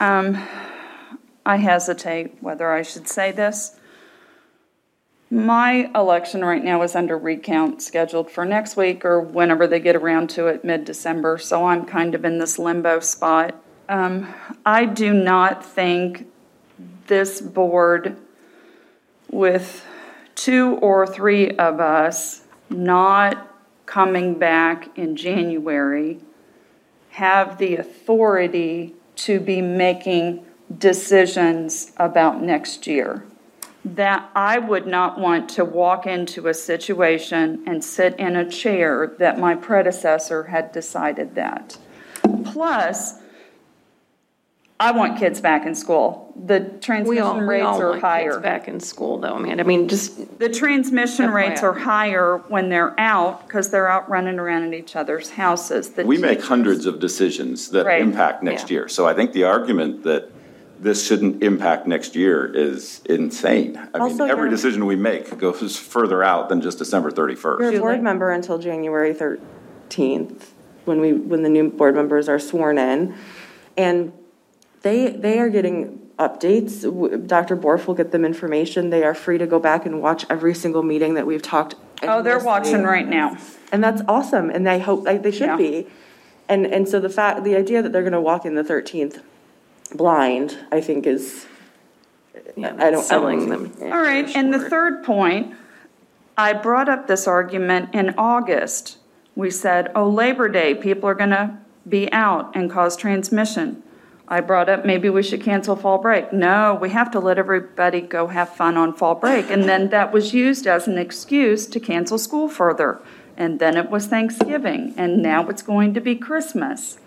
Um, I hesitate whether I should say this. My election right now is under recount scheduled for next week or whenever they get around to it, mid December. So I'm kind of in this limbo spot. Um, I do not think this board, with two or three of us not coming back in January, have the authority to be making decisions about next year. That I would not want to walk into a situation and sit in a chair that my predecessor had decided that. Plus, I want kids back in school. The We all, transmission we rates all are want kids higher. back in school though, man. I mean, just, The transmission rates are higher when they're out because they're out running around at each other's houses. The We make teachers- hundreds of decisions that Right. impact next Yeah. year. So I think the argument that this shouldn't impact next year is insane. I mean, Also, every you're- decision we make goes further out than just December 31st. You're a board member until January 13th, when we, when the new board members are sworn in. And they, they are getting updates. Dr. Borf will get them information. They are free to go back and watch every single meeting that we've talked. Oh, they're watching right now. And that's awesome, and I hope, like, they Yeah. should be. And, and so the fact, the idea that they're gonna walk in the 13th blind, I think is, yeah, I don't- I don't selling think- them. All right, and the third point, I brought up this argument in August. We said, oh, Labor Day, people are going to be out and cause transmission. I brought up maybe we should cancel fall break. No, we have to let everybody go have fun on fall break. And then that was used as an excuse to cancel school further. And then it was Thanksgiving, and now it's going to be Christmas.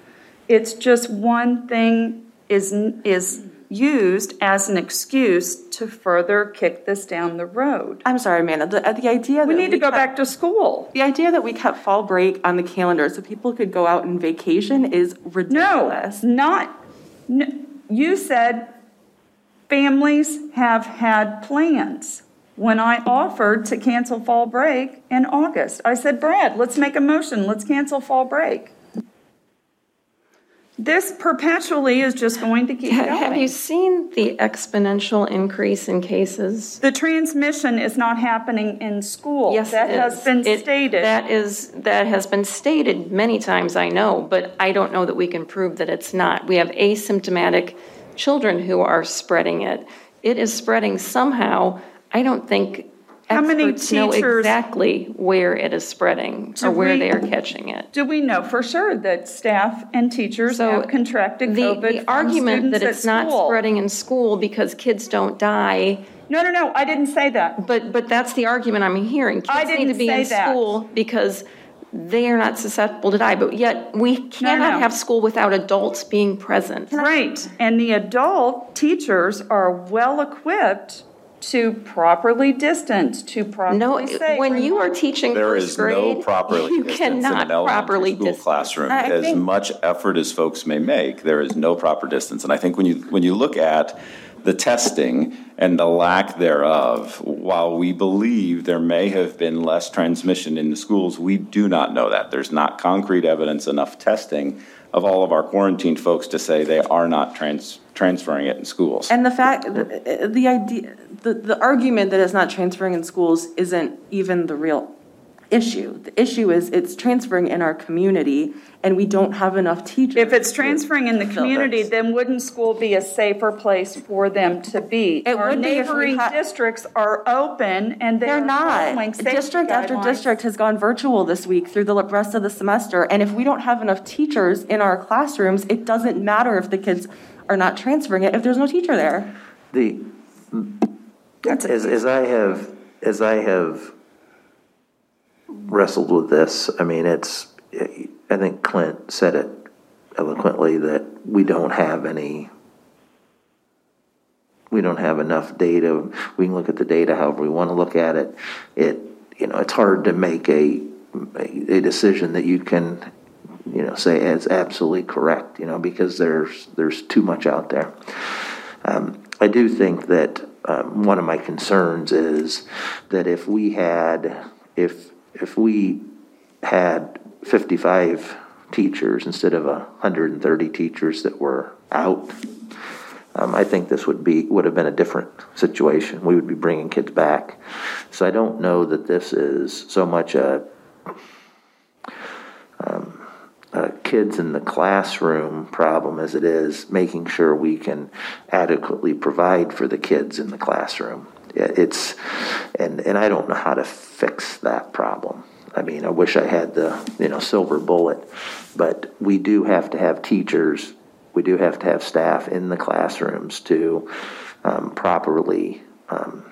It's just one thing is, is used as an excuse to further kick this down the road. I'm sorry, Amanda, the, uh, the idea that. We need to go kept- back to school. The idea that we kept fall break on the calendar so people could go out and vacation is ridiculous. No, not, you said families have had plans. When I offered to cancel fall break in August, I said, Brad, let's make a motion, let's cancel fall break. This perpetually is just going to keep Ha- Have you seen the exponential increase in cases? The transmission is not happening in school. Yes, That has is. been It- stated. That is, that has been stated many times, I know, but I don't know that we can prove that it's not. We have asymptomatic children who are spreading it. It is spreading somehow. I don't think How many experts know teachers- exactly where it is spreading Do or where we- they are catching it. Do we know for sure that staff and teachers So have contracted the, COVID the from argument that students it's at not school? spreading in school because kids don't die No, no, no, I didn't say that. But, but that's the argument I'm hearing. I Kids need to didn't be in say that. school because they are not susceptible to die, but yet we cannot no. have school without adults being present. Right, and the adult teachers are well-equipped to properly distance, to No, properly say. when you are teaching There first is no properly you distance in cannot an properly elementary school distance. classroom. I As think- much effort as folks may make, there is no proper distance. And I think when you, when you look at the testing and the lack thereof, while we believe there may have been less transmission in the schools, we do not know that. There's not concrete evidence, enough testing of all of our quarantined folks to say they are not trans, transferring it in schools. And the fact, the, the idea, the, the argument that it's not transferring in schools isn't even the real issue. The issue is it's transferring in our community and we don't have enough teachers. If it's transferring in the community, that's- then wouldn't school be a safer place for them to be? It Our would be if we neighboring had- districts are open and they're They're not. following safety District after guidelines. district has gone virtual this week through the rest of the semester. And if we don't have enough teachers in our classrooms, it doesn't matter if the kids are not transferring it if there's no teacher there. The, as, as I have, as I have wrestled with this, I mean, it's, I think Clint said it eloquently that we don't have any, we don't have enough data. We can look at the data however we want to look at it. It, you know, it's hard to make a, a decision that you can, you know, say is absolutely correct, you know, because there's, there's too much out there. Um, I do think that um, one of my concerns is that if we had, if if we had 55 teachers instead of 130 teachers that were out, um, I think this would be, would have been a different situation. We would be bringing kids back. So I don't know that this is so much a, um, a kids in the classroom problem as it is making sure we can adequately provide for the kids in the classroom. It's, and, and I don't know how to fix that problem. I mean, I wish I had the, you know, silver bullet, but we do have to have teachers, we do have to have staff in the classrooms to um, properly um,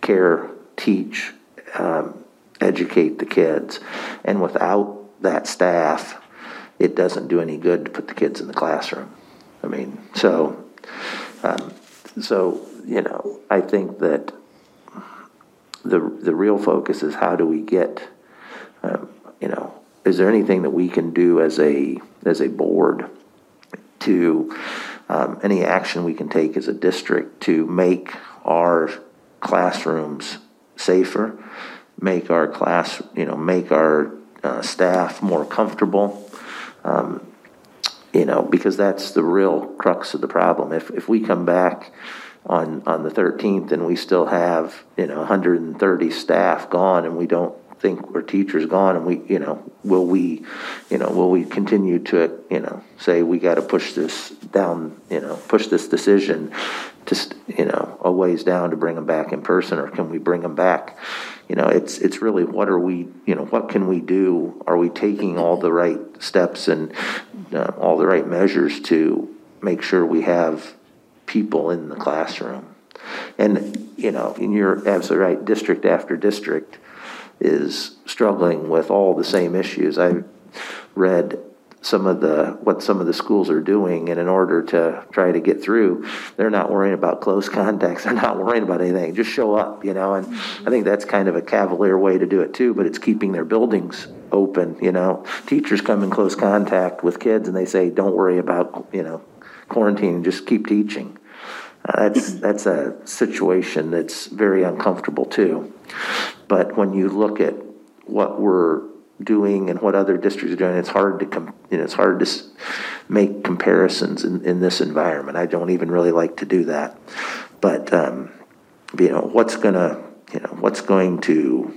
care, teach, um, educate the kids. And without that staff, it doesn't do any good to put the kids in the classroom. I mean, so, um, so, you know, I think that the, the real focus is how do we get, um, you know, is there anything that we can do as a, as a board to, um, any action we can take as a district to make our classrooms safer, make our class, you know, make our uh, staff more comfortable, um, you know, because that's the real crux of the problem. If, if we come back on, on the 13th and we still have, you know, 130 staff gone and we don't think we're teachers gone and we, you know, will we, you know, will we continue to, you know, say we got to push this down, you know, push this decision just, you know, a ways down to bring them back in person or can we bring them back? You know, it's, it's really what are we, you know, what can we do? Are we taking all the right steps and uh, all the right measures to make sure we have people in the classroom? And, you know, and you're absolutely right, district after district is struggling with all the same issues. I read some of the, what some of the schools are doing, and in order to try to get through, they're not worrying about close contacts, they're not worrying about anything, just show up, you know, and I think that's kind of a cavalier way to do it too, but it's keeping their buildings open, you know. Teachers come in close contact with kids and they say, don't worry about, you know, quarantine, just keep teaching. Uh, That's, that's a situation that's very uncomfortable too. But when you look at what we're doing and what other districts are doing, it's hard to, com- you know, it's hard to make comparisons in, in this environment. I don't even really like to do that. But, um, you know, what's gonna, you know, what's going to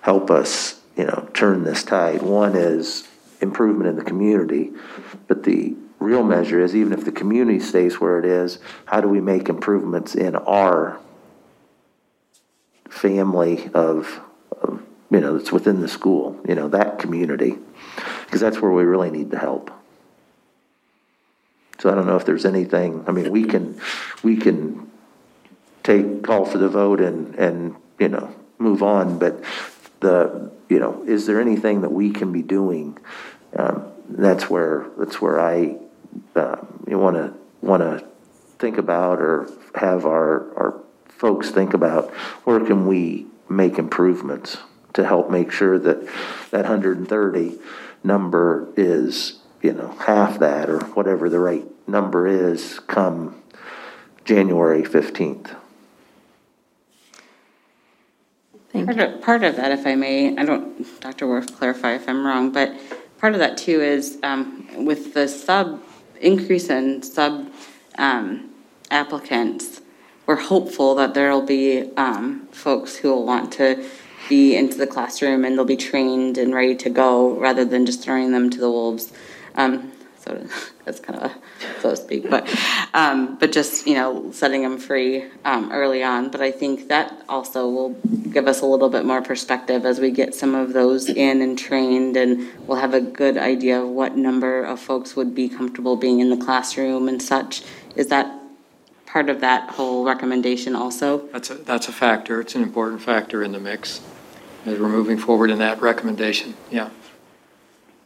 help us, you know, turn this tide? One is improvement in the community, but the real measure is even if the community stays where it is, how do we make improvements in our family of, of you know, that's within the school, you know, that community, because that's where we really need the help. So I don't know if there's anything, I mean, we can, we can take, call for the vote and, and, you know, move on, but the, you know, is there anything that we can be doing? Um, that's where, that's where I, want to, want to think about or have our, our folks think about, where can we make improvements to help make sure that that 130 number is, you know, half that or whatever the right number is come January 15th. Part of, part of that, if I may, I don't, Dr. Worth, clarify if I'm wrong, but part of that too is um, with the sub, increase in sub um, applicants, we're hopeful that there'll be um, folks who will want to be into the classroom and they'll be trained and ready to go rather than just throwing them to the wolves. Um, so that's kind of a, so to speak, but um, but just you know setting them free um, early on. But I think that also will give us a little bit more perspective as we get some of those in and trained, and we'll have a good idea of what number of folks would be comfortable being in the classroom and such. Is that part of that whole recommendation also? That's a, that's a factor. It's an important factor in the mix as we're moving forward in that recommendation. Yeah.